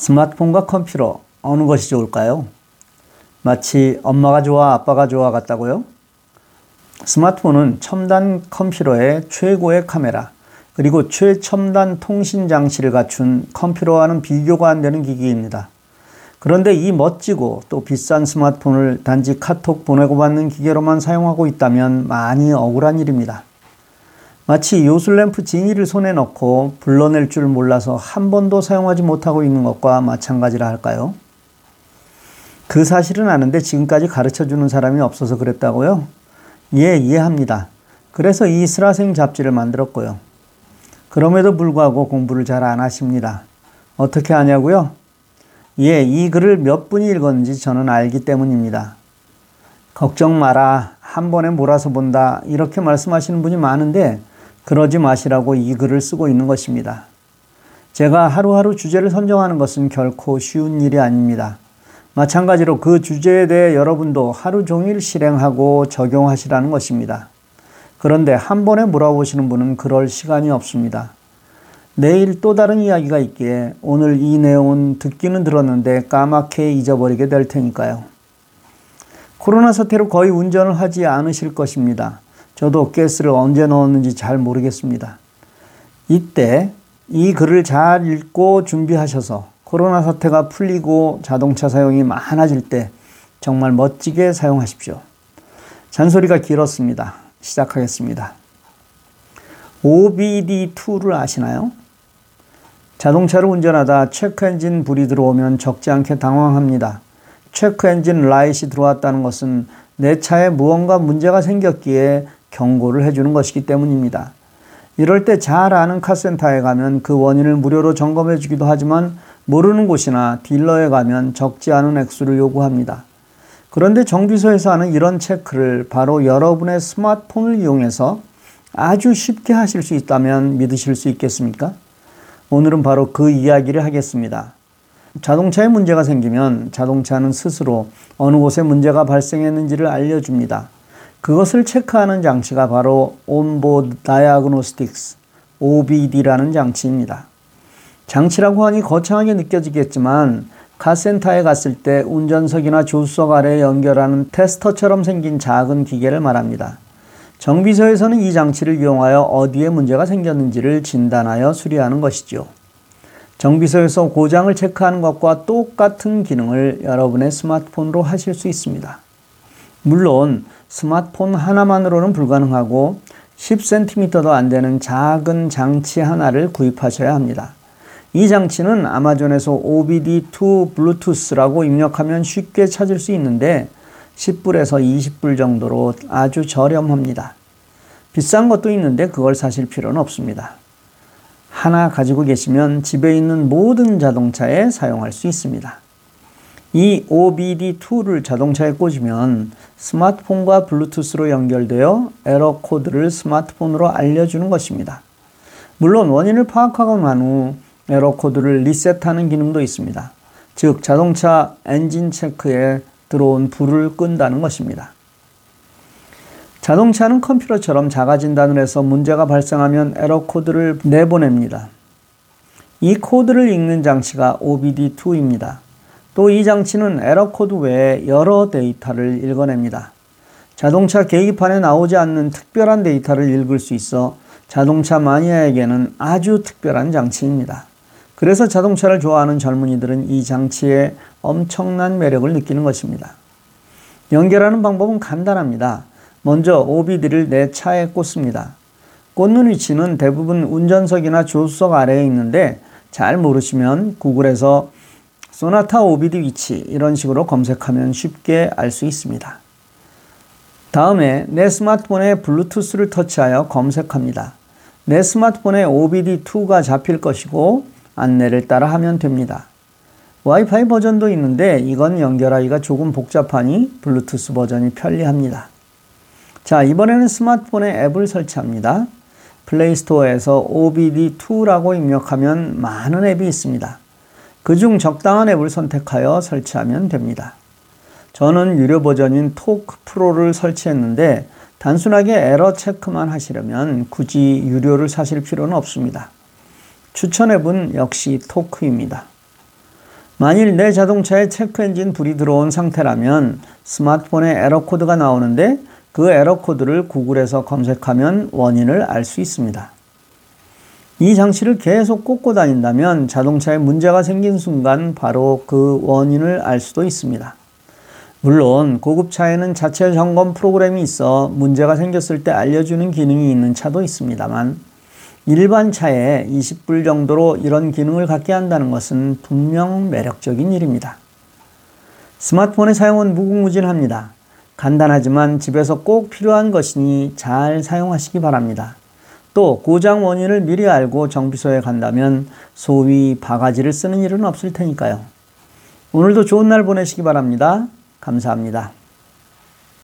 스마트폰과 컴퓨터 어느 것이 좋을까요? 마치 엄마가 좋아 아빠가 좋아 같다고요? 스마트폰은 첨단 컴퓨터의 최고의 카메라 그리고 최첨단 통신 장치를 갖춘 컴퓨터와는 비교가 안 되는 기기입니다. 그런데 이 멋지고 또 비싼 스마트폰을 단지 카톡 보내고 받는 기계로만 사용하고 있다면 많이 억울한 일입니다. 마치 요술램프 지니를 손에 넣고 불러낼 줄 몰라서 한 번도 사용하지 못하고 있는 것과 마찬가지라 할까요? 그 사실은 아는데 지금까지 가르쳐 주는 사람이 없어서 그랬다고요? 예, 이해합니다. 그래서 이 스라생 잡지를 만들었고요. 그럼에도 불구하고 공부를 잘 안 하십니다. 어떻게 하냐고요? 예, 이 글을 몇 분이 읽었는지 저는 알기 때문입니다. 걱정 마라. 한 번에 몰아서 본다. 이렇게 말씀하시는 분이 많은데 그러지 마시라고 이 글을 쓰고 있는 것입니다. 제가 하루하루 주제를 선정하는 것은 결코 쉬운 일이 아닙니다. 마찬가지로 그 주제에 대해 여러분도 하루 종일 실행하고 적용하시라는 것입니다. 그런데 한 번에 몰아보시는 분은 그럴 시간이 없습니다. 내일 또 다른 이야기가 있기에 오늘 이 내용은 듣기는 들었는데 까맣게 잊어버리게 될 테니까요. 코로나 사태로 거의 운전을 하지 않으실 것입니다. 저도 가스를 언제 넣었는지 잘 모르겠습니다. 이때 이 글을 잘 읽고 준비하셔서 코로나 사태가 풀리고 자동차 사용이 많아질 때 정말 멋지게 사용하십시오. 잔소리가 길었습니다. 시작하겠습니다. OBD2를 아시나요? 자동차를 운전하다 체크 엔진 불이 들어오면 적지 않게 당황합니다. 체크 엔진 라이트이 들어왔다는 것은 내 차에 무언가 문제가 생겼기에 경고를 해주는 것이기 때문입니다. 이럴 때 잘 아는 카센터에 가면 그 원인을 무료로 점검해 주기도 하지만 모르는 곳이나 딜러에 가면 적지 않은 액수를 요구합니다. 그런데 정비소에서 하는 이런 체크를 바로 여러분의 스마트폰을 이용해서 아주 쉽게 하실 수 있다면 믿으실 수 있겠습니까? 오늘은 바로 그 이야기를 하겠습니다. 자동차에 문제가 생기면 자동차는 스스로 어느 곳에 문제가 발생했는지를 알려줍니다. 그것을 체크하는 장치가 바로 온보드 다이아그노스틱스 OBD라는 장치입니다. 장치라고 하니 거창하게 느껴지겠지만 카센터에 갔을 때 운전석이나 조수석 아래 연결하는 테스터처럼 생긴 작은 기계를 말합니다. 정비소에서는 이 장치를 이용하여 어디에 문제가 생겼는지를 진단하여 수리하는 것이죠. 정비소에서 고장을 체크하는 것과 똑같은 기능을 여러분의 스마트폰으로 하실 수 있습니다. 물론 스마트폰 하나만으로는 불가능하고 10cm도 안 되는 작은 장치 하나를 구입하셔야 합니다. 이 장치는 아마존에서 OBD2 블루투스라고 입력하면 쉽게 찾을 수 있는데 10불에서 20불 정도로 아주 저렴합니다. 비싼 것도 있는데 그걸 사실 필요는 없습니다. 하나 가지고 계시면 집에 있는 모든 자동차에 사용할 수 있습니다. 이 OBD2를 자동차에 꽂으면 스마트폰과 블루투스로 연결되어 에러 코드를 스마트폰으로 알려주는 것입니다. 물론 원인을 파악하고 난 후 에러 코드를 리셋하는 기능도 있습니다. 즉, 자동차 엔진 체크에 들어온 불을 끈다는 것입니다. 자동차는 컴퓨터처럼 자가 진단을 해서 문제가 발생하면 에러 코드를 내보냅니다. 이 코드를 읽는 장치가 OBD2입니다. 또 이 장치는 에러 코드 외에 여러 데이터를 읽어냅니다. 자동차 계기판에 나오지 않는 특별한 데이터를 읽을 수 있어 자동차 마니아에게는 아주 특별한 장치입니다. 그래서 자동차를 좋아하는 젊은이들은 이 장치에 엄청난 매력을 느끼는 것입니다. 연결하는 방법은 간단합니다. 먼저 OBD를 내 차에 꽂습니다. 꽂는 위치는 대부분 운전석이나 조수석 아래에 있는데 잘 모르시면 구글에서 소나타 OBD 위치 이런 식으로 검색하면 쉽게 알 수 있습니다. 다음에 내 스마트폰에 블루투스를 터치하여 검색합니다. 내 스마트폰에 OBD2가 잡힐 것이고 안내를 따라 하면 됩니다. 와이파이 버전도 있는데 이건 연결하기가 조금 복잡하니 블루투스 버전이 편리합니다. 자, 이번에는 스마트폰에 앱을 설치합니다. 플레이스토어에서 OBD2라고 입력하면 많은 앱이 있습니다. 그중 적당한 앱을 선택하여 설치하면 됩니다. 저는 유료 버전인 Torque Pro를 설치했는데 단순하게 에러 체크만 하시려면 굳이 유료를 사실 필요는 없습니다. 추천 앱은 역시 Torque입니다. 만일 내 자동차에 체크 엔진 불이 들어온 상태라면 스마트폰에 에러 코드가 나오는데 그 에러 코드를 구글에서 검색하면 원인을 알 수 있습니다. 이 장치를 계속 꽂고 다닌다면 자동차에 문제가 생긴 순간 바로 그 원인을 알 수도 있습니다. 물론 고급차에는 자체 점검 프로그램이 있어 문제가 생겼을 때 알려주는 기능이 있는 차도 있습니다만 일반 차에 20불 정도로 이런 기능을 갖게 한다는 것은 분명 매력적인 일입니다. 스마트폰의 사용은 무궁무진합니다. 간단하지만 집에서 꼭 필요한 것이니 잘 사용하시기 바랍니다. 또 고장 원인을 미리 알고 정비소에 간다면 소위 바가지를 쓰는 일은 없을 테니까요. 오늘도 좋은 날 보내시기 바랍니다. 감사합니다.